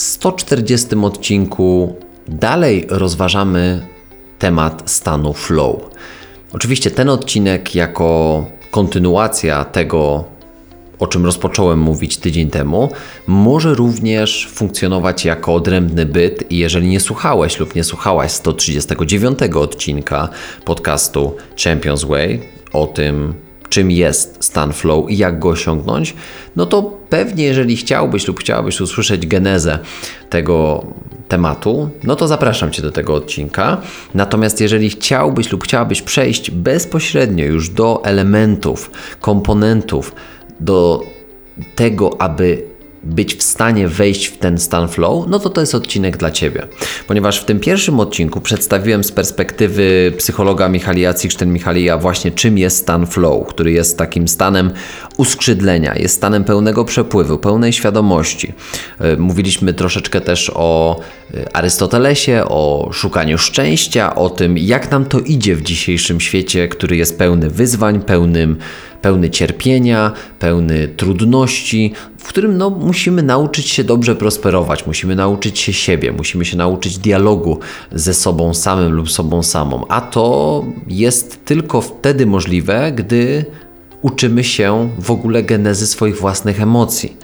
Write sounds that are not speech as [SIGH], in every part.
140 odcinku dalej rozważamy temat stanu flow. Oczywiście ten odcinek jako kontynuacja tego, o czym rozpocząłem mówić tydzień temu, może również funkcjonować jako odrębny byt i jeżeli nie słuchałeś lub nie słuchałaś 139 odcinka podcastu Champions Way o tym, czym jest stan flow i jak go osiągnąć, no to pewnie jeżeli chciałbyś lub chciałabyś usłyszeć genezę tego tematu, no to zapraszam Cię do tego odcinka. Natomiast jeżeli chciałbyś lub chciałabyś przejść bezpośrednio już do elementów, komponentów, do tego, aby być w stanie wejść w ten stan flow, no to to jest odcinek dla Ciebie. Ponieważ w tym pierwszym odcinku przedstawiłem z perspektywy psychologa Michalija Cikszten-Michalija właśnie czym jest stan flow, który jest takim stanem uskrzydlenia, jest stanem pełnego przepływu, pełnej świadomości. E, mówiliśmy troszeczkę też o e, Arystotelesie, o szukaniu szczęścia, o tym jak nam to idzie w dzisiejszym świecie, który jest pełny wyzwań, pełnym pełny cierpienia, pełny trudności, w którym no, musimy nauczyć się dobrze prosperować, musimy nauczyć się siebie, musimy się nauczyć dialogu ze sobą samym lub sobą samą. A to jest tylko wtedy możliwe, gdy uczymy się w ogóle genezy swoich własnych emocji.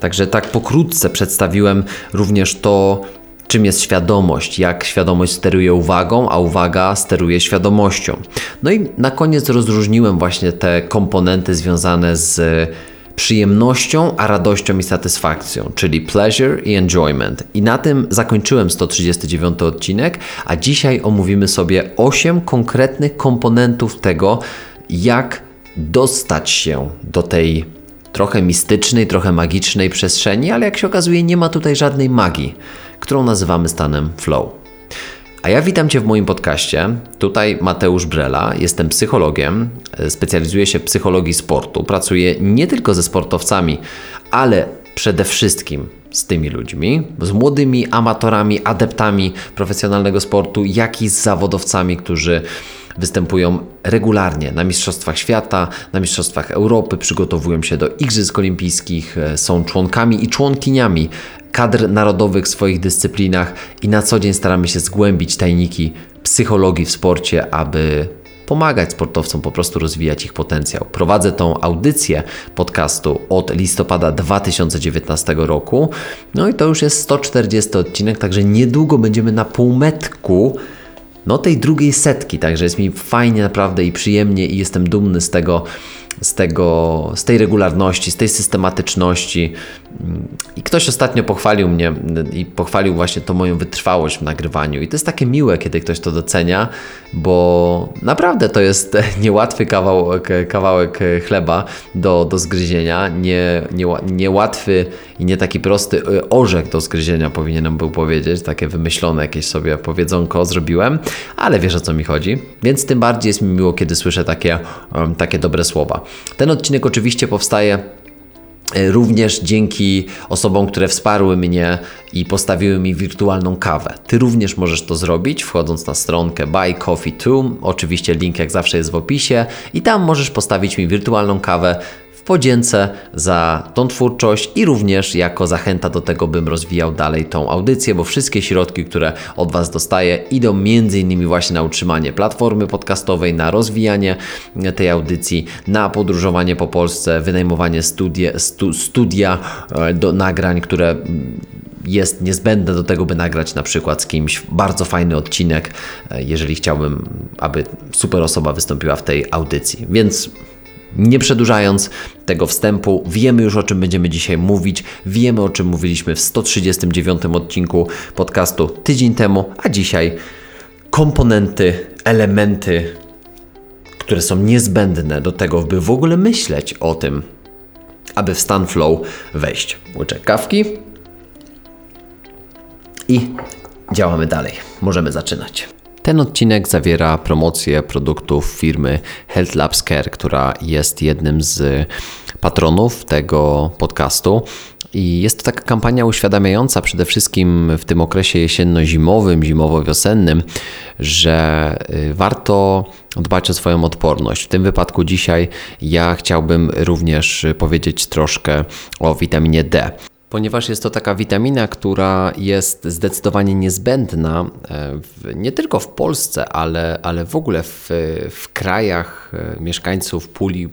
Także tak pokrótce przedstawiłem również to, czym jest świadomość, jak świadomość steruje uwagą, a uwaga steruje świadomością. No i na koniec rozróżniłem właśnie te komponenty związane z przyjemnością, a radością i satysfakcją, czyli pleasure i enjoyment. I na tym zakończyłem 139 odcinek, a dzisiaj omówimy sobie 8 konkretnych komponentów tego, jak dostać się do tej trochę mistycznej, trochę magicznej przestrzeni, ale jak się okazuje, nie ma tutaj żadnej magii którą nazywamy stanem flow. A ja witam Cię w moim podcaście. Tutaj Mateusz Brela, jestem psychologiem, specjalizuję się w psychologii sportu. Pracuję nie tylko ze sportowcami, ale przede wszystkim z tymi ludźmi, z młodymi amatorami, adeptami profesjonalnego sportu, jak i z zawodowcami, którzy występują regularnie na Mistrzostwach Świata, na Mistrzostwach Europy, przygotowują się do Igrzysk Olimpijskich, są członkami i członkiniami kadr narodowych w swoich dyscyplinach i na co dzień staramy się zgłębić tajniki psychologii w sporcie, aby pomagać sportowcom po prostu rozwijać ich potencjał. Prowadzę tą audycję podcastu od listopada 2019 roku. No i to już jest 140 odcinek, także niedługo będziemy na półmetku no tej drugiej setki, także jest mi fajnie naprawdę i przyjemnie i jestem dumny z tego, z, tego, z tej regularności, z tej systematyczności. I ktoś ostatnio pochwalił mnie i pochwalił właśnie tą moją wytrwałość w nagrywaniu. I to jest takie miłe, kiedy ktoś to docenia, bo naprawdę to jest [LAUGHS] niełatwy kawałek, kawałek chleba do, do zgryzienia, nie, nie, niełatwy i nie taki prosty y, orzech do zgryzienia, powinienem był powiedzieć. Takie wymyślone jakieś sobie powiedzonko zrobiłem, ale wiesz o co mi chodzi. Więc tym bardziej jest mi miło, kiedy słyszę takie, takie dobre słowa. Ten odcinek oczywiście powstaje również dzięki osobom, które wsparły mnie i postawiły mi wirtualną kawę. Ty również możesz to zrobić, wchodząc na stronkę Buy Coffee 2. Oczywiście link jak zawsze jest w opisie i tam możesz postawić mi wirtualną kawę podzięce za tą twórczość i również jako zachęta do tego, bym rozwijał dalej tą audycję, bo wszystkie środki, które od Was dostaję, idą innymi właśnie na utrzymanie platformy podcastowej, na rozwijanie tej audycji, na podróżowanie po Polsce, wynajmowanie studie, stu, studia e, do nagrań, które mm, jest niezbędne do tego, by nagrać na przykład z kimś bardzo fajny odcinek, e, jeżeli chciałbym, aby super osoba wystąpiła w tej audycji. Więc nie przedłużając tego wstępu, wiemy już o czym będziemy dzisiaj mówić. Wiemy o czym mówiliśmy w 139 odcinku podcastu tydzień temu, a dzisiaj komponenty, elementy, które są niezbędne do tego, by w ogóle myśleć o tym, aby w stan flow wejść. Łyczek kawki i działamy dalej. Możemy zaczynać. Ten odcinek zawiera promocję produktów firmy Health Labs Care, która jest jednym z patronów tego podcastu. I jest to taka kampania uświadamiająca przede wszystkim w tym okresie jesienno-zimowym, zimowo-wiosennym, że y, warto dbać o swoją odporność. W tym wypadku dzisiaj ja chciałbym również powiedzieć troszkę o witaminie D ponieważ jest to taka witamina, która jest zdecydowanie niezbędna e, w, nie tylko w Polsce, ale, ale w ogóle w, w krajach e, mieszkańców puli,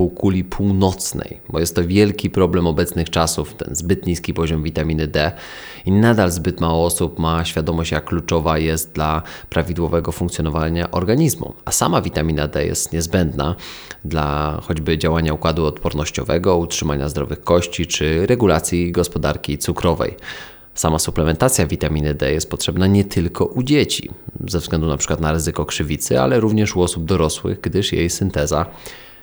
półkuli północnej, bo jest to wielki problem obecnych czasów, ten zbyt niski poziom witaminy D i nadal zbyt mało osób ma świadomość, jak kluczowa jest dla prawidłowego funkcjonowania organizmu. A sama witamina D jest niezbędna dla choćby działania układu odpornościowego, utrzymania zdrowych kości czy regulacji gospodarki cukrowej. Sama suplementacja witaminy D jest potrzebna nie tylko u dzieci, ze względu na przykład na ryzyko krzywicy, ale również u osób dorosłych, gdyż jej synteza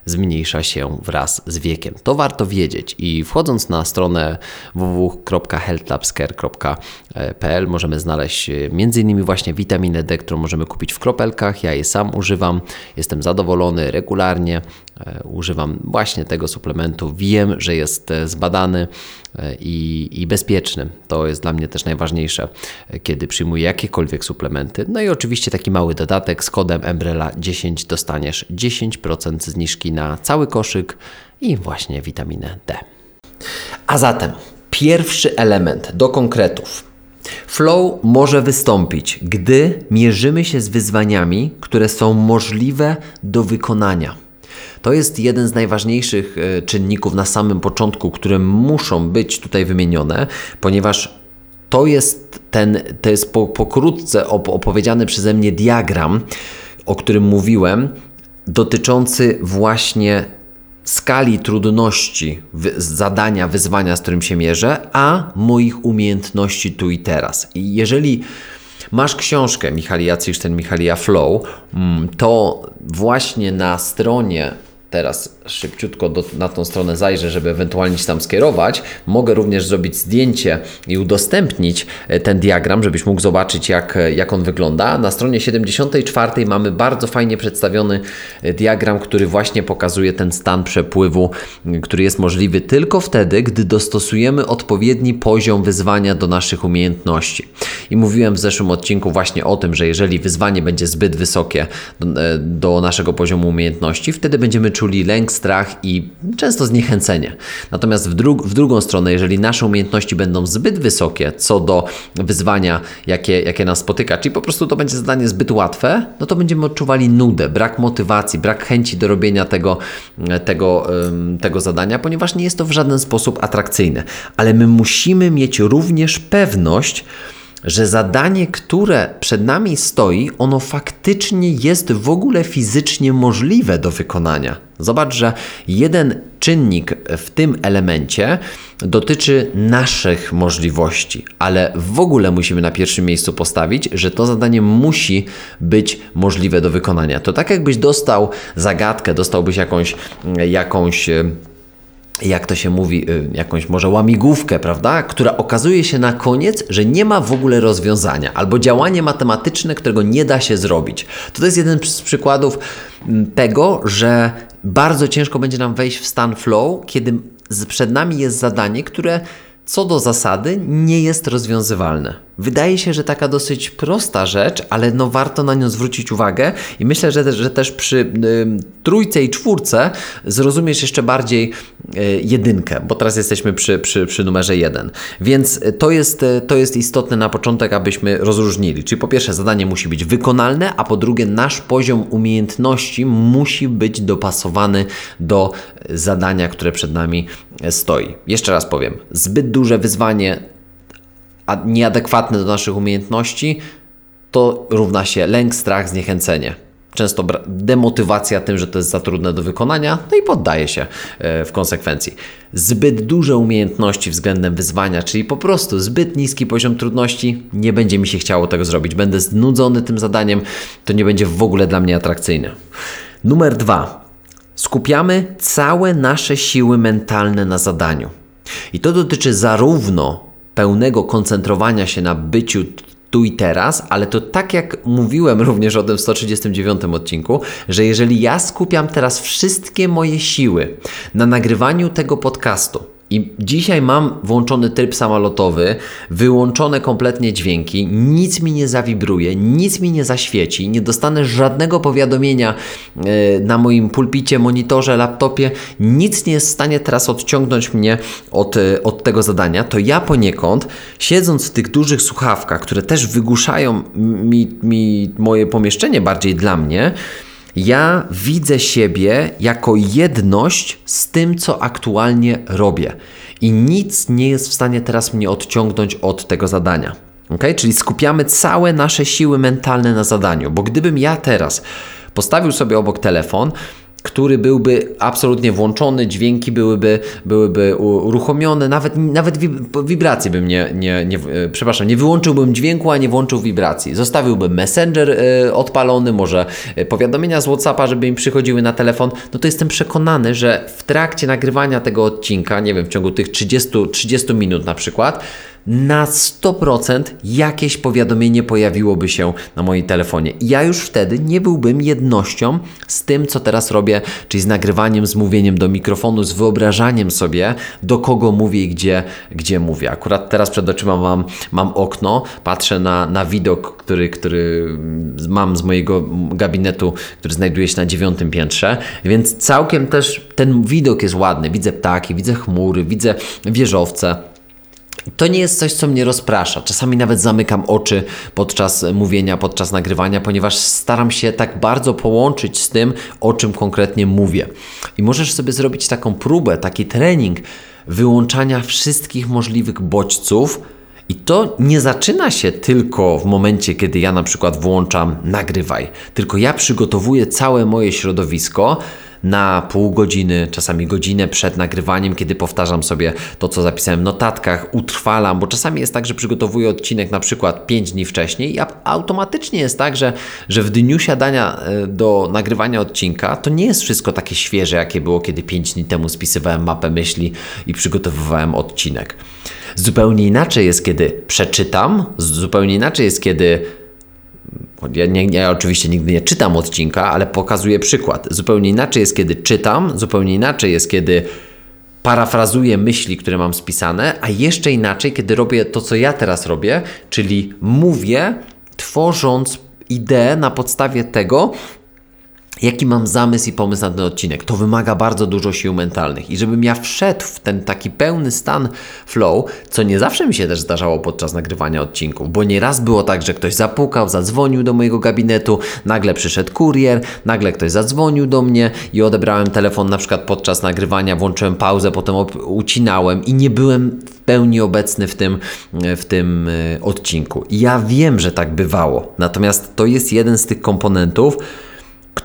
zmniejsza się wraz z wiekiem. To warto wiedzieć i wchodząc na stronę www.healthlabscare.pl możemy znaleźć e, m.in. właśnie witaminę D, którą możemy kupić w kropelkach. Ja je sam używam, jestem zadowolony regularnie. E, używam właśnie tego suplementu. Wiem, że jest e, zbadany i, i bezpieczny. To jest dla mnie też najważniejsze, kiedy przyjmuję jakiekolwiek suplementy. No i oczywiście taki mały dodatek z kodem Embrela 10 dostaniesz 10% zniżki na cały koszyk i właśnie witaminę D. A zatem pierwszy element do konkretów. Flow może wystąpić, gdy mierzymy się z wyzwaniami, które są możliwe do wykonania. To jest jeden z najważniejszych e, czynników na samym początku, które muszą być tutaj wymienione, ponieważ to jest ten, to jest pokrótce opowiedziany przeze mnie diagram, o którym mówiłem, dotyczący właśnie skali trudności zadania, wyzwania, z którym się mierzę, a moich umiejętności tu i teraz. I jeżeli masz książkę Michalia Ciszten, Michalia Flow, mm, to właśnie na stronie teraz szybciutko do, na tą stronę zajrzę, żeby ewentualnie się tam skierować. Mogę również zrobić zdjęcie i udostępnić e, ten diagram, żebyś mógł zobaczyć, jak, e, jak on wygląda. Na stronie 74 mamy bardzo fajnie przedstawiony e, diagram, który właśnie pokazuje ten stan przepływu, który jest możliwy tylko wtedy, gdy dostosujemy odpowiedni poziom wyzwania do naszych umiejętności. I mówiłem w zeszłym odcinku właśnie o tym, że jeżeli wyzwanie będzie zbyt wysokie do, do naszego poziomu umiejętności, wtedy będziemy czuli lęk, strach i często zniechęcenie. Natomiast w, dru w drugą stronę, jeżeli nasze umiejętności będą zbyt wysokie co do wyzwania, jakie, jakie nas spotyka, czyli po prostu to będzie zadanie zbyt łatwe, no to będziemy odczuwali nudę, brak motywacji, brak chęci do robienia tego, tego, tego zadania, ponieważ nie jest to w żaden sposób atrakcyjne. Ale my musimy mieć również pewność, że zadanie, które przed nami stoi, ono faktycznie jest w ogóle fizycznie możliwe do wykonania. Zobacz, że jeden czynnik w tym elemencie dotyczy naszych możliwości, ale w ogóle musimy na pierwszym miejscu postawić, że to zadanie musi być możliwe do wykonania. To tak jakbyś dostał zagadkę, dostałbyś jakąś, jakąś jak to się mówi, y, jakąś może łamigłówkę, prawda, która okazuje się na koniec, że nie ma w ogóle rozwiązania, albo działanie matematyczne, którego nie da się zrobić. To, jest jeden z przykładów mm, tego, że bardzo ciężko będzie nam wejść w stan flow, kiedy przed nami jest zadanie, które co do zasady nie jest rozwiązywalne. Wydaje się, że taka dosyć prosta rzecz, ale no warto na nią zwrócić uwagę i myślę, że, że też przy y, trójce i czwórce zrozumiesz jeszcze bardziej y, jedynkę, bo teraz jesteśmy przy, przy, przy numerze jeden. Więc to jest, to jest istotne na początek, abyśmy rozróżnili. Czyli po pierwsze zadanie musi być wykonalne, a po drugie nasz poziom umiejętności musi być dopasowany do zadania, które przed nami stoi. Jeszcze raz powiem, zbyt duże wyzwanie nieadekwatne do naszych umiejętności, to równa się lęk, strach, zniechęcenie. Często demotywacja tym, że to jest za trudne do wykonania, no i poddaje się e, w konsekwencji. Zbyt duże umiejętności względem wyzwania, czyli po prostu zbyt niski poziom trudności, nie będzie mi się chciało tego zrobić. Będę znudzony tym zadaniem, to nie będzie w ogóle dla mnie atrakcyjne. Numer dwa. Skupiamy całe nasze siły mentalne na zadaniu. I to dotyczy zarówno pełnego koncentrowania się na byciu tu i teraz, ale to tak jak mówiłem również o tym w 139 odcinku, że jeżeli ja skupiam teraz wszystkie moje siły na nagrywaniu tego podcastu, I dzisiaj mam włączony tryb samolotowy, wyłączone kompletnie dźwięki, nic mi nie zawibruje, nic mi nie zaświeci, nie dostanę żadnego powiadomienia e, na moim pulpicie, monitorze, laptopie, nic nie jest w stanie teraz odciągnąć mnie od, e, od tego zadania, to ja poniekąd, siedząc w tych dużych słuchawkach, które też wygłuszają mi, mi moje pomieszczenie bardziej dla mnie, ja widzę siebie jako jedność z tym, co aktualnie robię. I nic nie jest w stanie teraz mnie odciągnąć od tego zadania. Okay? Czyli skupiamy całe nasze siły mentalne na zadaniu, bo gdybym ja teraz postawił sobie obok telefon, który byłby absolutnie włączony, dźwięki byłyby, byłyby uruchomione, nawet, nawet wibracje bym nie, nie, nie, e, przepraszam, nie wyłączyłbym dźwięku, a nie włączył wibracji. Zostawiłbym Messenger y, odpalony, może powiadomienia z Whatsappa, żeby im przychodziły na telefon, no to jestem przekonany, że w trakcie nagrywania tego odcinka, nie wiem, w ciągu tych 30, 30 minut na przykład, na 100% jakieś powiadomienie pojawiłoby się na moim telefonie. Ja już wtedy nie byłbym jednością z tym, co teraz robię, czyli z nagrywaniem, z mówieniem do mikrofonu, z wyobrażaniem sobie, do kogo mówię i gdzie, gdzie mówię. Akurat teraz przed oczyma mam, mam okno, patrzę na, na widok, który, który mam z mojego gabinetu, który znajduje się na dziewiątym piętrze, więc całkiem też ten widok jest ładny. Widzę ptaki, widzę chmury, widzę wieżowce. To nie jest coś, co mnie rozprasza. Czasami nawet zamykam oczy podczas mówienia, podczas nagrywania, ponieważ staram się tak bardzo połączyć z tym, o czym konkretnie mówię. I możesz sobie zrobić taką próbę, taki trening wyłączania wszystkich możliwych bodźców. I to nie zaczyna się tylko w momencie, kiedy ja na przykład włączam nagrywaj, tylko ja przygotowuję całe moje środowisko na pół godziny, czasami godzinę przed nagrywaniem, kiedy powtarzam sobie to, co zapisałem w notatkach, utrwalam, bo czasami jest tak, że przygotowuję odcinek na przykład 5 dni wcześniej i automatycznie jest tak, że, że w dniu siadania e, do nagrywania odcinka to nie jest wszystko takie świeże, jakie było, kiedy 5 dni temu spisywałem mapę myśli i przygotowywałem odcinek. Zupełnie inaczej jest, kiedy przeczytam, zupełnie inaczej jest, kiedy ja, nie, ja oczywiście nigdy nie czytam odcinka, ale pokazuję przykład. Zupełnie inaczej jest, kiedy czytam, zupełnie inaczej jest, kiedy parafrazuję myśli, które mam spisane, a jeszcze inaczej, kiedy robię to, co ja teraz robię, czyli mówię, tworząc ideę na podstawie tego, jaki mam zamysł i pomysł na ten odcinek. To wymaga bardzo dużo sił mentalnych. I żebym ja wszedł w ten taki pełny stan flow, co nie zawsze mi się też zdarzało podczas nagrywania odcinków, bo nieraz było tak, że ktoś zapukał, zadzwonił do mojego gabinetu, nagle przyszedł kurier, nagle ktoś zadzwonił do mnie i odebrałem telefon na przykład podczas nagrywania, włączyłem pauzę, potem ucinałem i nie byłem w pełni obecny w tym, w tym e, odcinku. I ja wiem, że tak bywało. Natomiast to jest jeden z tych komponentów,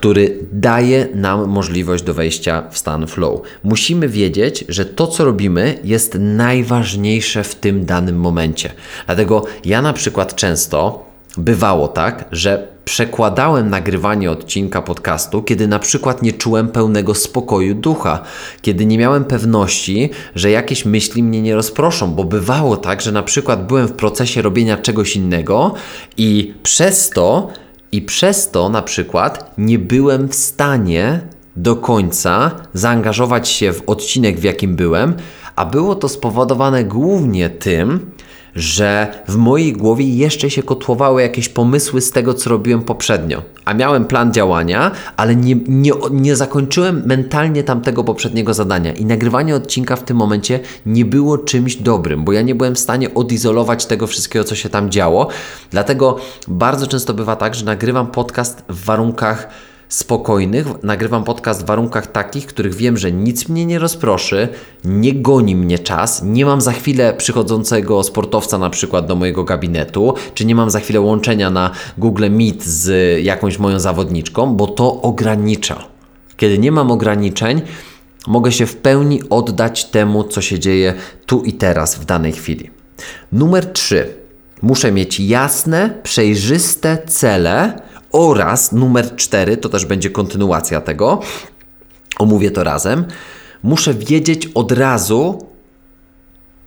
który daje nam możliwość do wejścia w stan flow. Musimy wiedzieć, że to, co robimy, jest najważniejsze w tym danym momencie. Dlatego ja na przykład często bywało tak, że przekładałem nagrywanie odcinka podcastu, kiedy na przykład nie czułem pełnego spokoju ducha, kiedy nie miałem pewności, że jakieś myśli mnie nie rozproszą, bo bywało tak, że na przykład byłem w procesie robienia czegoś innego i przez to i przez to na przykład nie byłem w stanie do końca zaangażować się w odcinek, w jakim byłem, a było to spowodowane głównie tym, że w mojej głowie jeszcze się kotłowały jakieś pomysły z tego, co robiłem poprzednio. A miałem plan działania, ale nie, nie, nie zakończyłem mentalnie tamtego poprzedniego zadania. I nagrywanie odcinka w tym momencie nie było czymś dobrym, bo ja nie byłem w stanie odizolować tego wszystkiego, co się tam działo. Dlatego bardzo często bywa tak, że nagrywam podcast w warunkach spokojnych. Nagrywam podcast w warunkach takich, których wiem, że nic mnie nie rozproszy, nie goni mnie czas, nie mam za chwilę przychodzącego sportowca na przykład do mojego gabinetu, czy nie mam za chwilę łączenia na Google Meet z jakąś moją zawodniczką, bo to ogranicza. Kiedy nie mam ograniczeń, mogę się w pełni oddać temu, co się dzieje tu i teraz w danej chwili. Numer 3. Muszę mieć jasne, przejrzyste cele oraz numer 4, to też będzie kontynuacja tego, omówię to razem. Muszę wiedzieć od razu,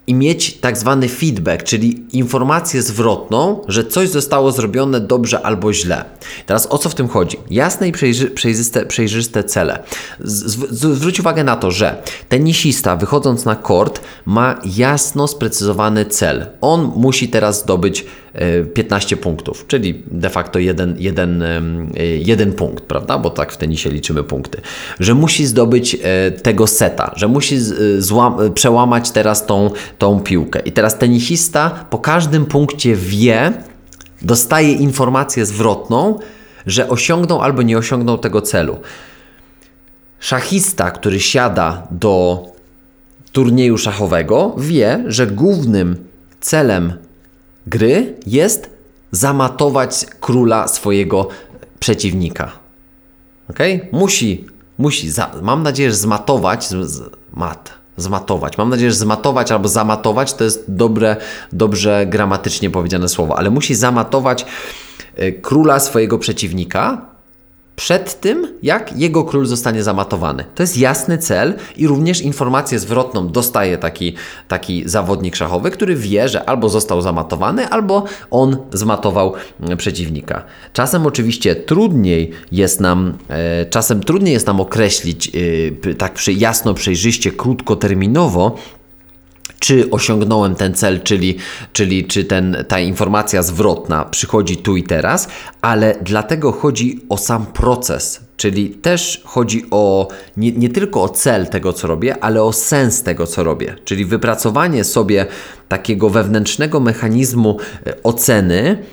i mieć tak zwany feedback, czyli informację zwrotną, że coś zostało zrobione dobrze albo źle. Teraz o co w tym chodzi? Jasne i przejrzy, przejrzyste, przejrzyste cele. Z, zwróć uwagę na to, że tenisista wychodząc na kort ma jasno sprecyzowany cel. On musi teraz zdobyć 15 punktów, czyli de facto jeden, jeden, jeden punkt, prawda? Bo tak w tenisie liczymy punkty. Że musi zdobyć e, tego seta, że musi przełamać teraz tą, tą piłkę. I teraz tenisista po każdym punkcie wie, dostaje informację zwrotną, że osiągnął albo nie osiągnął tego celu. Szachista, który siada do turnieju szachowego, wie, że głównym celem gry jest zamatować króla swojego przeciwnika. Ok? Musi, musi, za, mam nadzieję, że zmatować, z, z, mat, zmatować. Mam nadzieję, że zmatować albo zamatować to jest dobre, dobrze gramatycznie powiedziane słowo, ale musi zamatować y, króla swojego przeciwnika, przed tym, jak jego król zostanie zamatowany. To jest jasny cel i również informację zwrotną dostaje taki, taki zawodnik szachowy, który wie, że albo został zamatowany, albo on zmatował mm, przeciwnika. Czasem oczywiście trudniej jest nam, e, czasem trudniej jest nam określić e, tak przy, jasno, przejrzyście, krótkoterminowo, czy osiągnąłem ten cel, czyli, czyli czy ten, ta informacja zwrotna przychodzi tu i teraz, ale dlatego chodzi o sam proces, czyli też chodzi o nie, nie tylko o cel tego, co robię, ale o sens tego, co robię, czyli wypracowanie sobie takiego wewnętrznego mechanizmu e, oceny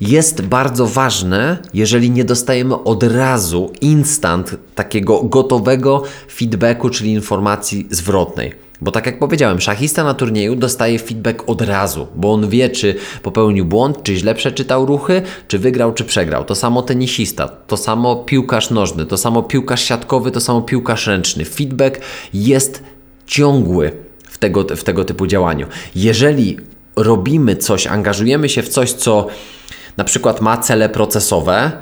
jest bardzo ważne, jeżeli nie dostajemy od razu instant takiego gotowego feedbacku, czyli informacji zwrotnej. Bo tak jak powiedziałem, szachista na turnieju dostaje feedback od razu, bo on wie, czy popełnił błąd, czy źle przeczytał ruchy, czy wygrał, czy przegrał. To samo tenisista, to samo piłkarz nożny, to samo piłkarz siatkowy, to samo piłkarz ręczny. Feedback jest ciągły w tego, w tego typu działaniu. Jeżeli robimy coś, angażujemy się w coś, co na przykład ma cele procesowe,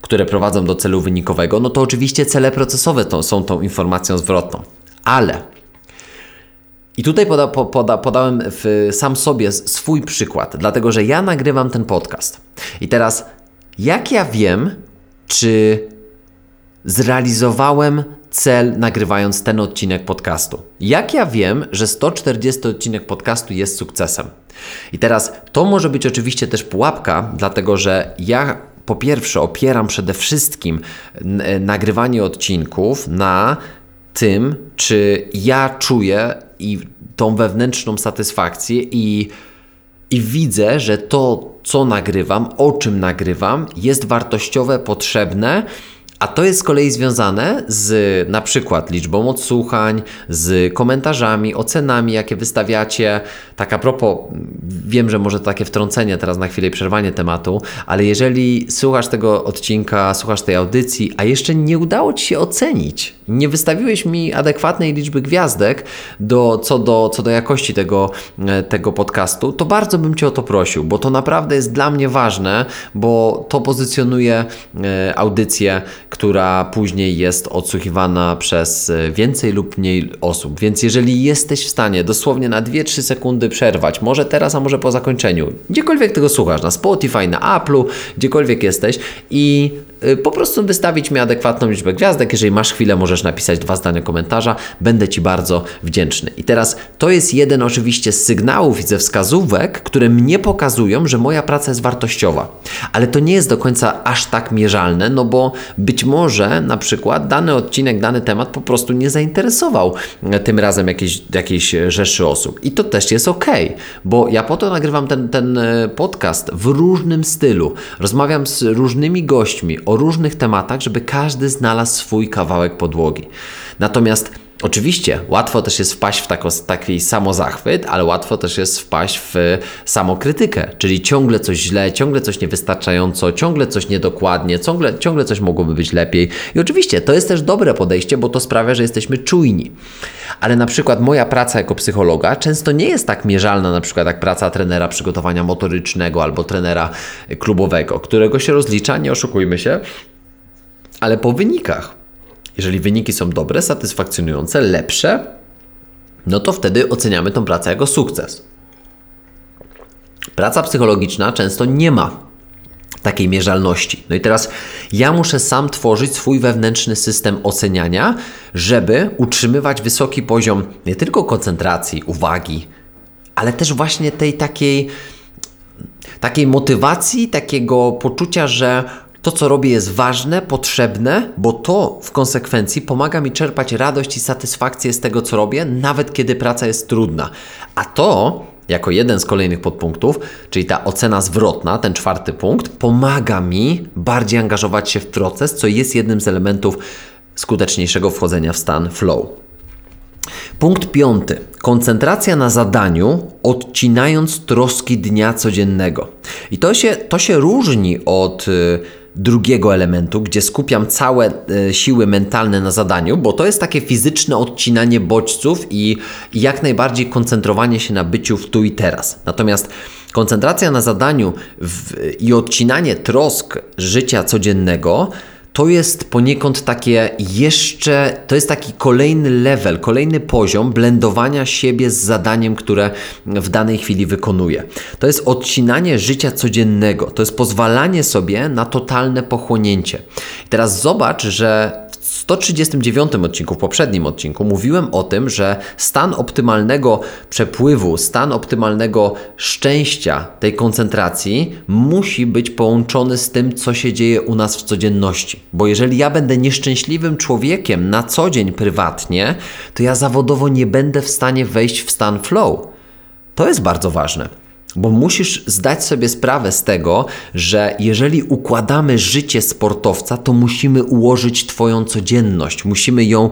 które prowadzą do celu wynikowego, no to oczywiście cele procesowe to, są tą informacją zwrotną. Ale i tutaj poda, poda, podałem w, sam sobie swój przykład, dlatego że ja nagrywam ten podcast. I teraz, jak ja wiem, czy zrealizowałem cel nagrywając ten odcinek podcastu? Jak ja wiem, że 140 odcinek podcastu jest sukcesem? I teraz to może być oczywiście też pułapka, dlatego że ja po pierwsze opieram przede wszystkim nagrywanie odcinków na tym, czy ja czuję i tą wewnętrzną satysfakcję i, i widzę, że to, co nagrywam, o czym nagrywam, jest wartościowe, potrzebne a to jest z kolei związane z na przykład liczbą odsłuchań, z komentarzami, ocenami, jakie wystawiacie. Tak a propos, wiem, że może takie wtrącenie teraz na chwilę przerwanie tematu, ale jeżeli słuchasz tego odcinka, słuchasz tej audycji, a jeszcze nie udało Ci się ocenić, nie wystawiłeś mi adekwatnej liczby gwiazdek do, co, do, co do jakości tego, e, tego podcastu, to bardzo bym Cię o to prosił, bo to naprawdę jest dla mnie ważne, bo to pozycjonuje e, audycję która później jest odsłuchiwana przez e, więcej lub mniej osób. Więc jeżeli jesteś w stanie dosłownie na 2-3 sekundy przerwać, może teraz, a może po zakończeniu, gdziekolwiek tego słuchasz, na Spotify, na Apple'u, gdziekolwiek jesteś i po prostu wystawić mi adekwatną liczbę gwiazdek. Jeżeli masz chwilę, możesz napisać dwa zdania komentarza. Będę Ci bardzo wdzięczny. I teraz to jest jeden oczywiście z sygnałów i ze wskazówek, które mnie pokazują, że moja praca jest wartościowa. Ale to nie jest do końca aż tak mierzalne, no bo być może na przykład dany odcinek, dany temat po prostu nie zainteresował e, tym razem jakiejś, jakiejś rzeszy osób. I to też jest ok, bo ja po to nagrywam ten, ten e, podcast w różnym stylu. Rozmawiam z różnymi gośćmi o różnych tematach, żeby każdy znalazł swój kawałek podłogi. Natomiast Oczywiście, łatwo też jest wpaść w taki samozachwyt, ale łatwo też jest wpaść w samokrytykę, czyli ciągle coś źle, ciągle coś niewystarczająco, ciągle coś niedokładnie, ciągle, ciągle coś mogłoby być lepiej. I oczywiście to jest też dobre podejście, bo to sprawia, że jesteśmy czujni. Ale na przykład moja praca jako psychologa często nie jest tak mierzalna, na przykład jak praca trenera przygotowania motorycznego albo trenera klubowego, którego się rozlicza, nie oszukujmy się, ale po wynikach. Jeżeli wyniki są dobre, satysfakcjonujące, lepsze, no to wtedy oceniamy tą pracę jako sukces. Praca psychologiczna często nie ma takiej mierzalności. No i teraz ja muszę sam tworzyć swój wewnętrzny system oceniania, żeby utrzymywać wysoki poziom nie tylko koncentracji, uwagi, ale też właśnie tej takiej takiej motywacji, takiego poczucia, że to, co robię, jest ważne, potrzebne, bo to w konsekwencji pomaga mi czerpać radość i satysfakcję z tego, co robię, nawet kiedy praca jest trudna. A to, jako jeden z kolejnych podpunktów, czyli ta ocena zwrotna, ten czwarty punkt, pomaga mi bardziej angażować się w proces, co jest jednym z elementów skuteczniejszego wchodzenia w stan flow. Punkt piąty. Koncentracja na zadaniu, odcinając troski dnia codziennego. I to się, to się różni od y, drugiego elementu, gdzie skupiam całe y, siły mentalne na zadaniu, bo to jest takie fizyczne odcinanie bodźców i, i jak najbardziej koncentrowanie się na byciu w tu i teraz. Natomiast koncentracja na zadaniu w, i odcinanie trosk życia codziennego to jest poniekąd takie jeszcze, to jest taki kolejny level, kolejny poziom blendowania siebie z zadaniem, które w danej chwili wykonuję. To jest odcinanie życia codziennego, to jest pozwalanie sobie na totalne pochłonięcie. I teraz zobacz, że 139 odcinku, w poprzednim odcinku, mówiłem o tym, że stan optymalnego przepływu, stan optymalnego szczęścia tej koncentracji musi być połączony z tym, co się dzieje u nas w codzienności. Bo jeżeli ja będę nieszczęśliwym człowiekiem na co dzień prywatnie, to ja zawodowo nie będę w stanie wejść w stan flow. To jest bardzo ważne. Bo musisz zdać sobie sprawę z tego, że jeżeli układamy życie sportowca, to musimy ułożyć Twoją codzienność, musimy ją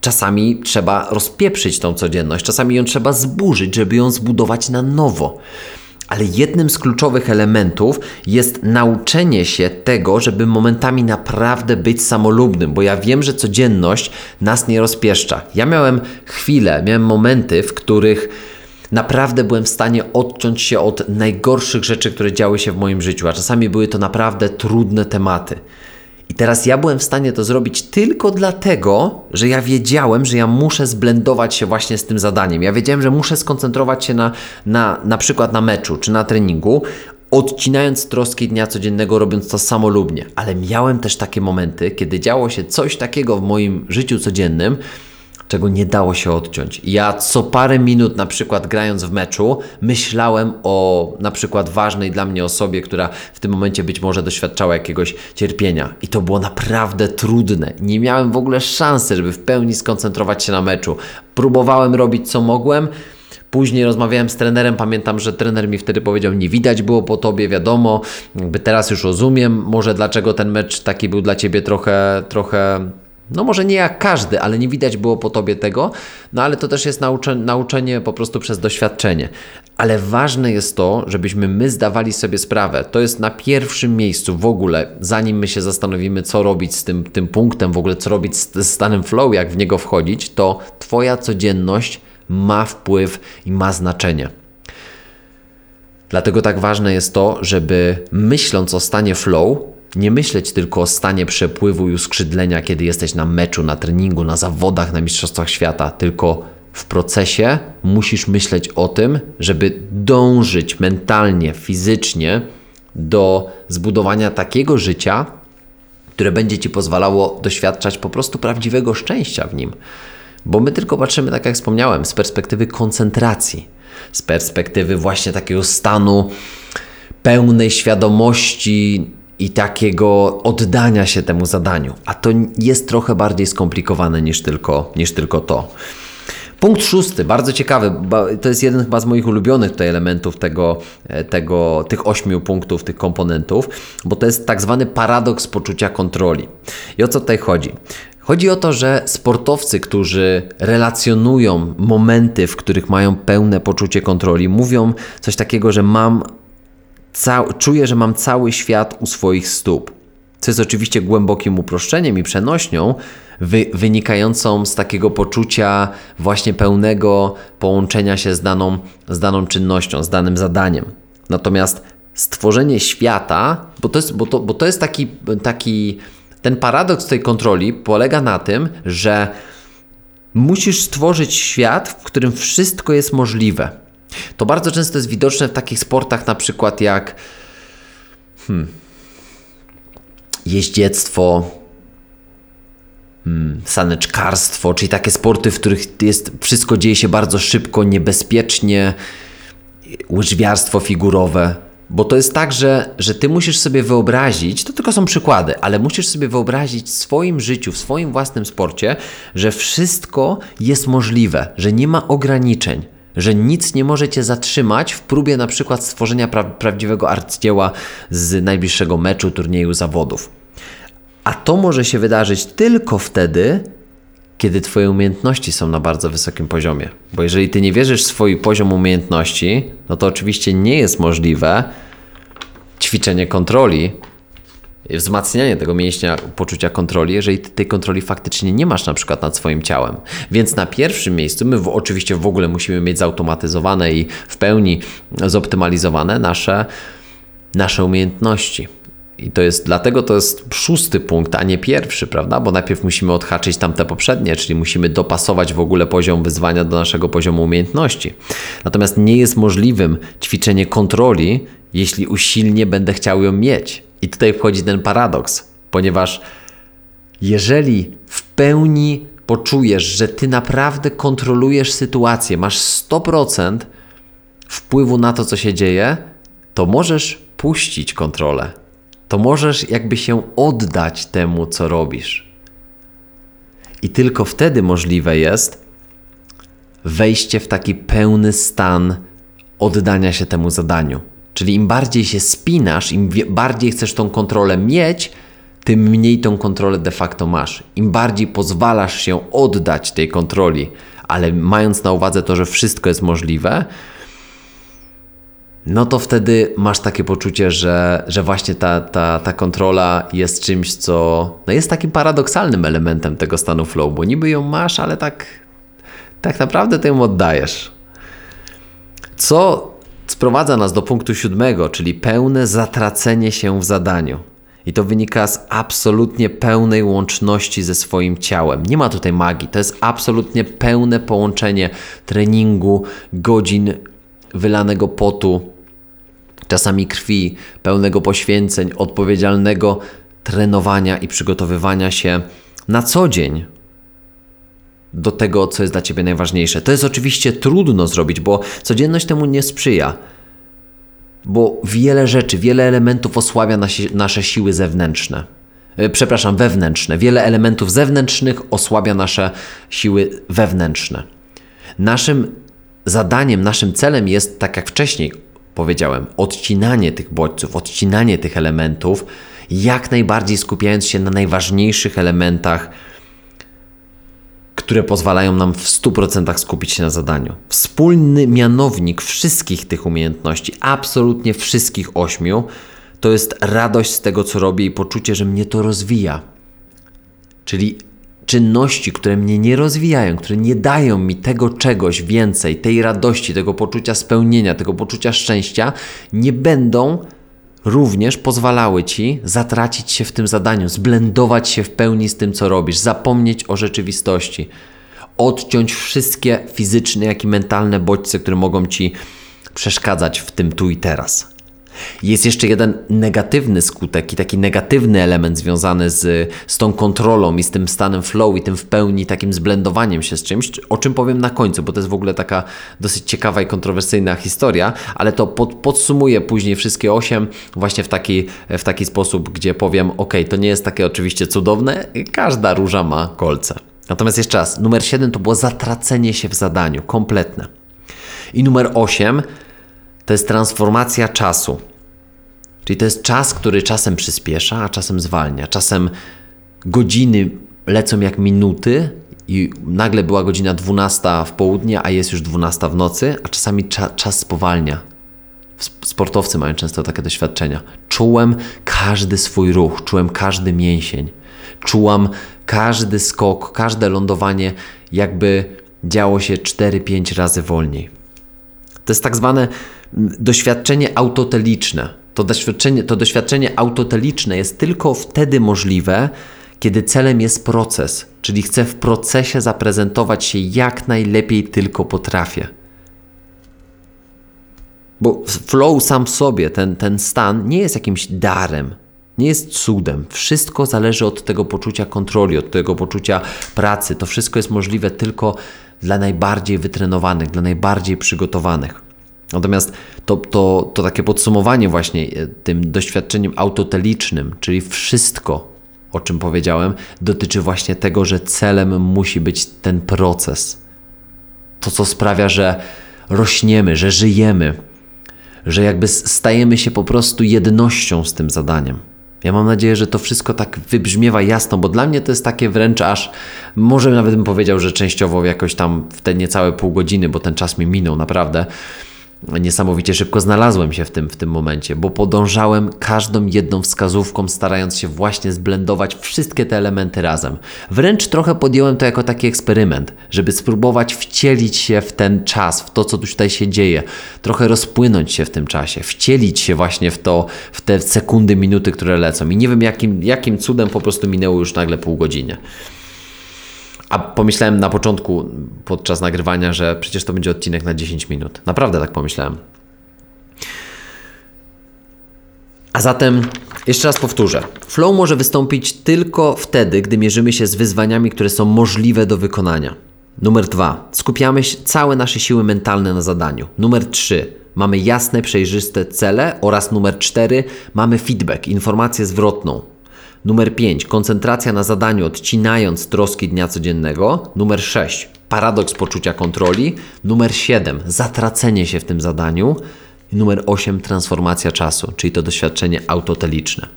Czasami trzeba rozpieprzyć tą codzienność, czasami ją trzeba zburzyć, żeby ją zbudować na nowo. Ale jednym z kluczowych elementów jest nauczenie się tego, żeby momentami naprawdę być samolubnym, bo ja wiem, że codzienność nas nie rozpieszcza. Ja miałem chwile, miałem momenty, w których Naprawdę byłem w stanie odciąć się od najgorszych rzeczy, które działy się w moim życiu, a czasami były to naprawdę trudne tematy. I teraz ja byłem w stanie to zrobić tylko dlatego, że ja wiedziałem, że ja muszę zblendować się właśnie z tym zadaniem. Ja wiedziałem, że muszę skoncentrować się na, na, na przykład na meczu czy na treningu, odcinając troski dnia codziennego, robiąc to samolubnie. Ale miałem też takie momenty, kiedy działo się coś takiego w moim życiu codziennym, czego nie dało się odciąć. Ja co parę minut, na przykład grając w meczu, myślałem o na przykład ważnej dla mnie osobie, która w tym momencie być może doświadczała jakiegoś cierpienia. I to było naprawdę trudne. Nie miałem w ogóle szansy, żeby w pełni skoncentrować się na meczu. Próbowałem robić co mogłem. Później rozmawiałem z trenerem, pamiętam, że trener mi wtedy powiedział, nie widać było po tobie, wiadomo, jakby teraz już rozumiem, może dlaczego ten mecz taki był dla ciebie trochę, trochę no może nie jak każdy, ale nie widać było po tobie tego, no ale to też jest naucze, nauczenie po prostu przez doświadczenie. Ale ważne jest to, żebyśmy my zdawali sobie sprawę. To jest na pierwszym miejscu w ogóle, zanim my się zastanowimy, co robić z tym, tym punktem, w ogóle co robić z, z stanem flow, jak w niego wchodzić, to Twoja codzienność ma wpływ i ma znaczenie. Dlatego tak ważne jest to, żeby myśląc o stanie flow, nie myśleć tylko o stanie przepływu i uskrzydlenia, kiedy jesteś na meczu, na treningu, na zawodach, na Mistrzostwach Świata, tylko w procesie musisz myśleć o tym, żeby dążyć mentalnie, fizycznie do zbudowania takiego życia, które będzie ci pozwalało doświadczać po prostu prawdziwego szczęścia w nim. Bo my tylko patrzymy, tak jak wspomniałem, z perspektywy koncentracji, z perspektywy właśnie takiego stanu pełnej świadomości i takiego oddania się temu zadaniu. A to jest trochę bardziej skomplikowane niż tylko, niż tylko to. Punkt szósty, bardzo ciekawy, to jest jeden chyba z moich ulubionych tutaj elementów tego, e, tego, tych ośmiu punktów, tych komponentów, bo to jest tak zwany paradoks poczucia kontroli. I o co tutaj chodzi? Chodzi o to, że sportowcy, którzy relacjonują momenty, w których mają pełne poczucie kontroli, mówią coś takiego, że mam czuję, że mam cały świat u swoich stóp. Co jest oczywiście głębokim uproszczeniem i przenośnią, wy, wynikającą z takiego poczucia właśnie pełnego połączenia się z daną, z daną czynnością, z danym zadaniem. Natomiast stworzenie świata, bo to jest, bo to, bo to jest taki, taki, ten paradoks tej kontroli polega na tym, że Musisz stworzyć świat, w którym wszystko jest możliwe. To bardzo często jest widoczne w takich sportach, na przykład jak hmm, jeździectwo, hmm, saneczkarstwo, czyli takie sporty, w których jest, wszystko dzieje się bardzo szybko, niebezpiecznie, łyżwiarstwo figurowe. Bo to jest tak, że, że ty musisz sobie wyobrazić, to tylko są przykłady, ale musisz sobie wyobrazić w swoim życiu, w swoim własnym sporcie, że wszystko jest możliwe, że nie ma ograniczeń, że nic nie może cię zatrzymać w próbie na przykład stworzenia pra prawdziwego arcydzieła z najbliższego meczu, turnieju, zawodów. A to może się wydarzyć tylko wtedy, kiedy Twoje umiejętności są na bardzo wysokim poziomie. Bo jeżeli Ty nie wierzysz w swój poziom umiejętności, no to oczywiście nie jest możliwe ćwiczenie kontroli, wzmacnianie tego mięśnia poczucia kontroli, jeżeli ty tej kontroli faktycznie nie masz na przykład nad swoim ciałem. Więc na pierwszym miejscu my w, oczywiście w ogóle musimy mieć zautomatyzowane i w pełni zoptymalizowane nasze, nasze umiejętności. I to jest, dlatego to jest szósty punkt, a nie pierwszy, prawda? Bo najpierw musimy odhaczyć tamte poprzednie, czyli musimy dopasować w ogóle poziom wyzwania do naszego poziomu umiejętności. Natomiast nie jest możliwym ćwiczenie kontroli, jeśli usilnie będę chciał ją mieć. I tutaj wchodzi ten paradoks, ponieważ jeżeli w pełni poczujesz, że ty naprawdę kontrolujesz sytuację, masz 100% wpływu na to, co się dzieje, to możesz puścić kontrolę to możesz jakby się oddać temu, co robisz. I tylko wtedy możliwe jest wejście w taki pełny stan oddania się temu zadaniu. Czyli im bardziej się spinasz, im bardziej chcesz tą kontrolę mieć, tym mniej tą kontrolę de facto masz. Im bardziej pozwalasz się oddać tej kontroli, ale mając na uwadze to, że wszystko jest możliwe, no to wtedy masz takie poczucie, że, że właśnie ta, ta, ta kontrola jest czymś, co no jest takim paradoksalnym elementem tego stanu flow, bo niby ją masz, ale tak, tak naprawdę ty ją oddajesz. Co sprowadza nas do punktu siódmego, czyli pełne zatracenie się w zadaniu. I to wynika z absolutnie pełnej łączności ze swoim ciałem. Nie ma tutaj magii, to jest absolutnie pełne połączenie treningu, godzin wylanego potu, czasami krwi, pełnego poświęceń, odpowiedzialnego trenowania i przygotowywania się na co dzień do tego, co jest dla Ciebie najważniejsze. To jest oczywiście trudno zrobić, bo codzienność temu nie sprzyja, bo wiele rzeczy, wiele elementów osłabia nasi, nasze siły zewnętrzne. E, przepraszam, wewnętrzne. Wiele elementów zewnętrznych osłabia nasze siły wewnętrzne. Naszym zadaniem, naszym celem jest, tak jak wcześniej powiedziałem, odcinanie tych bodźców, odcinanie tych elementów, jak najbardziej skupiając się na najważniejszych elementach, które pozwalają nam w 100% skupić się na zadaniu. Wspólny mianownik wszystkich tych umiejętności, absolutnie wszystkich ośmiu, to jest radość z tego, co robię i poczucie, że mnie to rozwija. Czyli czynności, które mnie nie rozwijają, które nie dają mi tego czegoś więcej, tej radości, tego poczucia spełnienia, tego poczucia szczęścia, nie będą również pozwalały ci zatracić się w tym zadaniu, zblendować się w pełni z tym, co robisz, zapomnieć o rzeczywistości, odciąć wszystkie fizyczne, jak i mentalne bodźce, które mogą ci przeszkadzać w tym tu i teraz. Jest jeszcze jeden negatywny skutek i taki negatywny element związany z, z tą kontrolą i z tym stanem flow i tym w pełni takim zblendowaniem się z czymś, o czym powiem na końcu, bo to jest w ogóle taka dosyć ciekawa i kontrowersyjna historia, ale to pod, podsumuję później wszystkie osiem właśnie w taki, w taki sposób, gdzie powiem, ok, to nie jest takie oczywiście cudowne, każda róża ma kolce. Natomiast jeszcze raz, numer 7 to było zatracenie się w zadaniu, kompletne. I numer 8 to jest transformacja czasu. Czyli to jest czas, który czasem przyspiesza, a czasem zwalnia. Czasem godziny lecą jak minuty i nagle była godzina 12 w południe, a jest już 12 w nocy, a czasami cza czas spowalnia. Sportowcy mają często takie doświadczenia. Czułem każdy swój ruch, czułem każdy mięsień, czułam każdy skok, każde lądowanie, jakby działo się 4-5 razy wolniej. To jest tak zwane doświadczenie autoteliczne. To doświadczenie, to doświadczenie autoteliczne jest tylko wtedy możliwe, kiedy celem jest proces, czyli chcę w procesie zaprezentować się jak najlepiej tylko potrafię. Bo flow sam w sobie, ten, ten stan, nie jest jakimś darem, nie jest cudem. Wszystko zależy od tego poczucia kontroli, od tego poczucia pracy. To wszystko jest możliwe tylko dla najbardziej wytrenowanych, dla najbardziej przygotowanych. Natomiast to, to, to takie podsumowanie właśnie e, tym doświadczeniem autotelicznym, czyli wszystko, o czym powiedziałem, dotyczy właśnie tego, że celem musi być ten proces. To, co sprawia, że rośniemy, że żyjemy, że jakby stajemy się po prostu jednością z tym zadaniem. Ja mam nadzieję, że to wszystko tak wybrzmiewa jasno, bo dla mnie to jest takie wręcz aż, może nawet bym powiedział, że częściowo jakoś tam w te niecałe pół godziny, bo ten czas mi minął naprawdę niesamowicie szybko znalazłem się w tym, w tym momencie, bo podążałem każdą jedną wskazówką, starając się właśnie zblendować wszystkie te elementy razem. Wręcz trochę podjąłem to jako taki eksperyment, żeby spróbować wcielić się w ten czas, w to, co tutaj się dzieje, trochę rozpłynąć się w tym czasie, wcielić się właśnie w to, w te sekundy, minuty, które lecą. I nie wiem, jakim, jakim cudem po prostu minęło już nagle pół godziny. A pomyślałem na początku, podczas nagrywania, że przecież to będzie odcinek na 10 minut. Naprawdę tak pomyślałem. A zatem, jeszcze raz powtórzę. Flow może wystąpić tylko wtedy, gdy mierzymy się z wyzwaniami, które są możliwe do wykonania. Numer dwa. Skupiamy całe nasze siły mentalne na zadaniu. Numer trzy. Mamy jasne, przejrzyste cele oraz numer cztery. Mamy feedback, informację zwrotną. Numer 5. Koncentracja na zadaniu, odcinając troski dnia codziennego. Numer 6. Paradoks poczucia kontroli. Numer 7. Zatracenie się w tym zadaniu. Numer 8. Transformacja czasu, czyli to doświadczenie autoteliczne.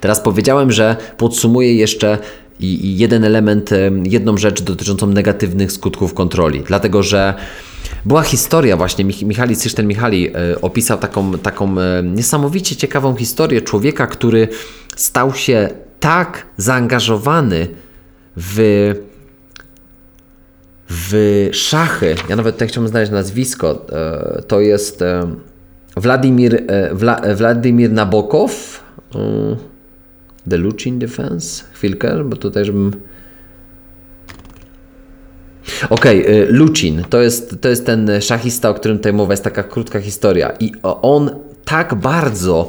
Teraz powiedziałem, że podsumuję jeszcze jeden element, jedną rzecz dotyczącą negatywnych skutków kontroli, dlatego że była historia właśnie, Michali Cyszten Michali e, opisał taką, taką e, niesamowicie ciekawą historię człowieka, który stał się tak zaangażowany w, w szachy. Ja nawet tutaj chciałbym znaleźć nazwisko. E, to jest e, e, Wla, Władimir Nabokow. The Luchin Defense. Chwilkę, bo tutaj żebym... Okej, okay, Lucin to jest, to jest ten szachista, o którym tutaj mowa, jest taka krótka historia. I on tak bardzo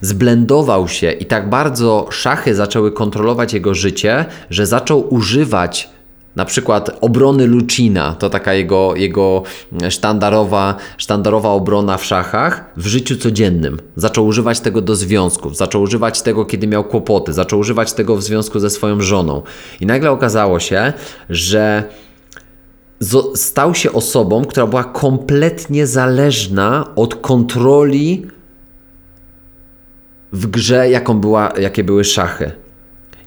zblendował się i tak bardzo szachy zaczęły kontrolować jego życie, że zaczął używać na przykład obrony Lucina, to taka jego, jego sztandarowa, sztandarowa obrona w szachach, w życiu codziennym. Zaczął używać tego do związków, zaczął używać tego, kiedy miał kłopoty, zaczął używać tego w związku ze swoją żoną. I nagle okazało się, że stał się osobą, która była kompletnie zależna od kontroli w grze, jaką była, jakie były szachy.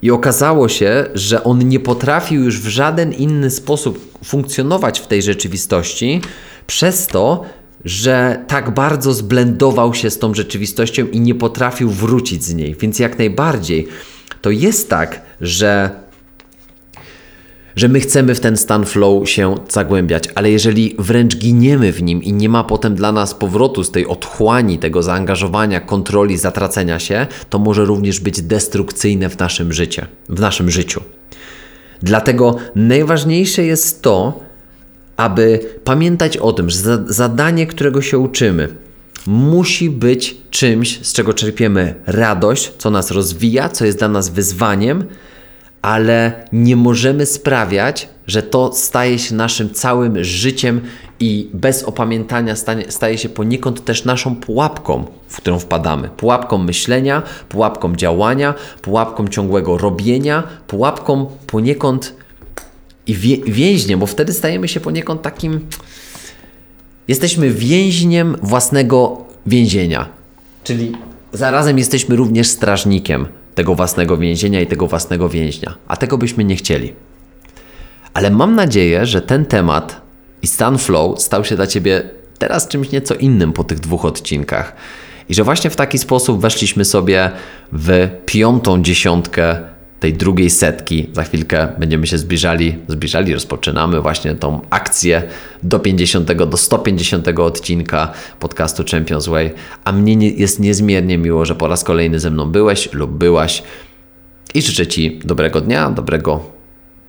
I okazało się, że on nie potrafił już w żaden inny sposób funkcjonować w tej rzeczywistości, przez to, że tak bardzo zblendował się z tą rzeczywistością i nie potrafił wrócić z niej. Więc jak najbardziej to jest tak, że że my chcemy w ten stan flow się zagłębiać, ale jeżeli wręcz giniemy w nim i nie ma potem dla nas powrotu z tej otchłani, tego zaangażowania, kontroli, zatracenia się, to może również być destrukcyjne w naszym życiu. W naszym życiu. Dlatego najważniejsze jest to, aby pamiętać o tym, że zadanie, którego się uczymy, musi być czymś, z czego czerpiemy radość, co nas rozwija, co jest dla nas wyzwaniem, ale nie możemy sprawiać, że to staje się naszym całym życiem i bez opamiętania stanie, staje się poniekąd też naszą pułapką, w którą wpadamy. Pułapką myślenia, pułapką działania, pułapką ciągłego robienia, pułapką poniekąd i wie, więźniem, bo wtedy stajemy się poniekąd takim. Jesteśmy więźniem własnego więzienia. Czyli zarazem jesteśmy również strażnikiem tego własnego więzienia i tego własnego więźnia, a tego byśmy nie chcieli. Ale mam nadzieję, że ten temat i stan flow stał się dla Ciebie teraz czymś nieco innym po tych dwóch odcinkach. I że właśnie w taki sposób weszliśmy sobie w piątą dziesiątkę tej drugiej setki. Za chwilkę będziemy się zbliżali, zbliżali, rozpoczynamy właśnie tą akcję do 50, do 150 odcinka podcastu Champions Way. A mnie nie, jest niezmiernie miło, że po raz kolejny ze mną byłeś lub byłaś. I życzę Ci dobrego dnia, dobrego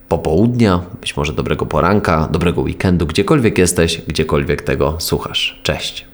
popołudnia, być może dobrego poranka, dobrego weekendu, gdziekolwiek jesteś, gdziekolwiek tego słuchasz. Cześć.